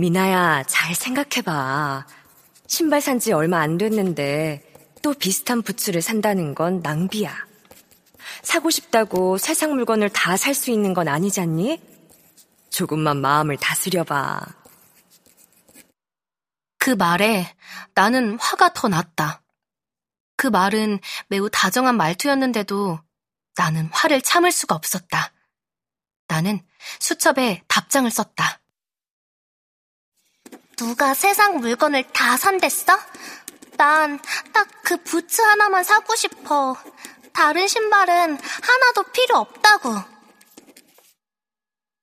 미나야, 잘 생각해봐. 신발 산 지 얼마 안 됐는데 또 비슷한 부츠를 산다는 건 낭비야. 사고 싶다고 세상 물건을 다 살 수 있는 건 아니잖니? 조금만 마음을 다스려봐. 그 말에 나는 화가 더 났다. 그 말은 매우 다정한 말투였는데도 나는 화를 참을 수가 없었다. 나는 수첩에 답장을 썼다. 누가 세상 물건을 다 산댔어? 난 딱 그 부츠 하나만 사고 싶어. 다른 신발은 하나도 필요 없다고.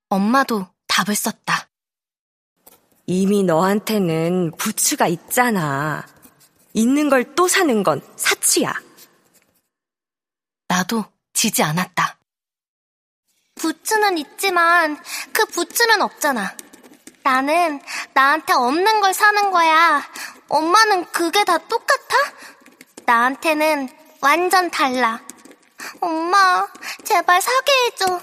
엄마도 답을 썼다. 이미 너한테는 부츠가 있잖아. 있는 걸 또 사는 건 사치야. 나도 지지 않았다. 부츠는 있지만 그 부츠는 없잖아. 나는 나한테 없는 걸 사는 거야. 엄마는 그게 다 똑같아? 나한테는 완전 달라. 엄마, 제발 사게 해줘.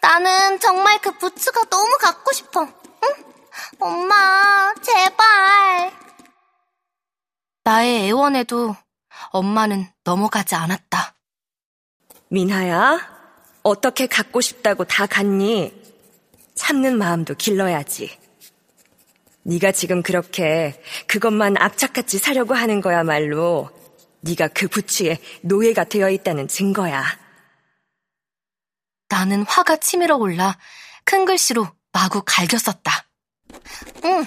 나는 정말 그 부츠가 너무 갖고 싶어. 응? 엄마, 제발. 나의 애원에도 엄마는 넘어가지 않았다. 민하야, 어떻게 갖고 싶다고 다 갔니? 참는 마음도 길러야지. 네가 지금 그렇게 그것만 악착같이 사려고 하는 거야말로 네가 그 부츠에 노예가 되어 있다는 증거야. 나는 화가 치밀어 올라 큰 글씨로 마구 갈겼었다. 응,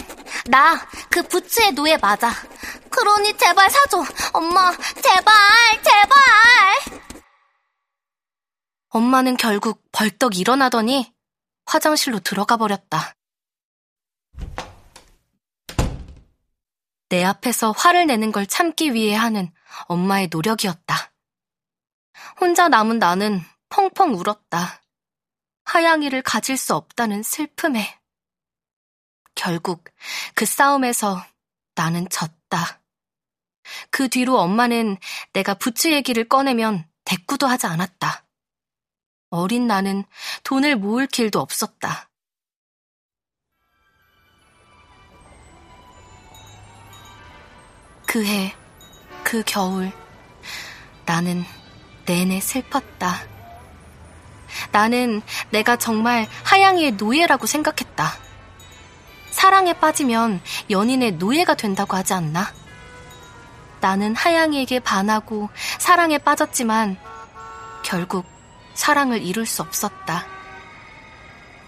나 그 부츠의 노예 맞아. 그러니 제발 사줘. 엄마, 제발, 제발! 엄마는 결국 벌떡 일어나더니 화장실로 들어가 버렸다. 내 앞에서 화를 내는 걸 참기 위해 하는 엄마의 노력이었다. 혼자 남은 나는 펑펑 울었다. 하양이를 가질 수 없다는 슬픔에. 결국 그 싸움에서 나는 졌다. 그 뒤로 엄마는 내가 부츠 얘기를 꺼내면 대꾸도 하지 않았다. 어린 나는 돈을 모을 길도 없었다. 그 해, 그 겨울, 나는 내내 슬펐다. 나는 내가 정말 하양이의 노예라고 생각했다. 사랑에 빠지면 연인의 노예가 된다고 하지 않나? 나는 하양이에게 반하고 사랑에 빠졌지만 결국 사랑을 이룰 수 없었다.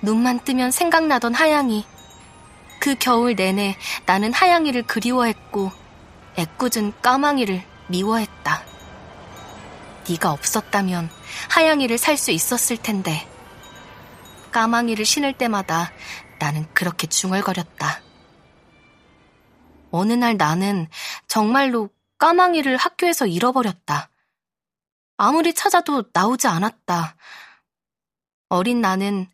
눈만 뜨면 생각나던 하양이. 그 겨울 내내 나는 하양이를 그리워했고 애꿎은 까망이를 미워했다. 네가 없었다면 하양이를 살 수 있었을 텐데. 까망이를 신을 때마다 나는 그렇게 중얼거렸다. 어느 날 나는 정말로 까망이를 학교에서 잃어버렸다. 아무리 찾아도 나오지 않았다. 어린 나는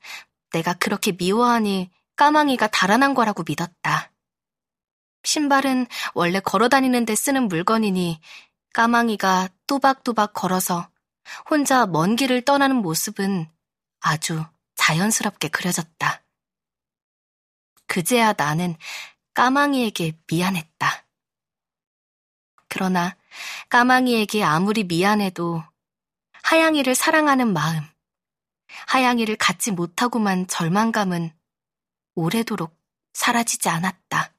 내가 그렇게 미워하니 까망이가 달아난 거라고 믿었다. 신발은 원래 걸어 다니는 데 쓰는 물건이니 까망이가 또박또박 걸어서 혼자 먼 길을 떠나는 모습은 아주 자연스럽게 그려졌다. 그제야 나는 까망이에게 미안했다. 그러나 까망이에게 아무리 미안해도 하양이를 사랑하는 마음, 하양이를 갖지 못하고만 절망감은 오래도록 사라지지 않았다.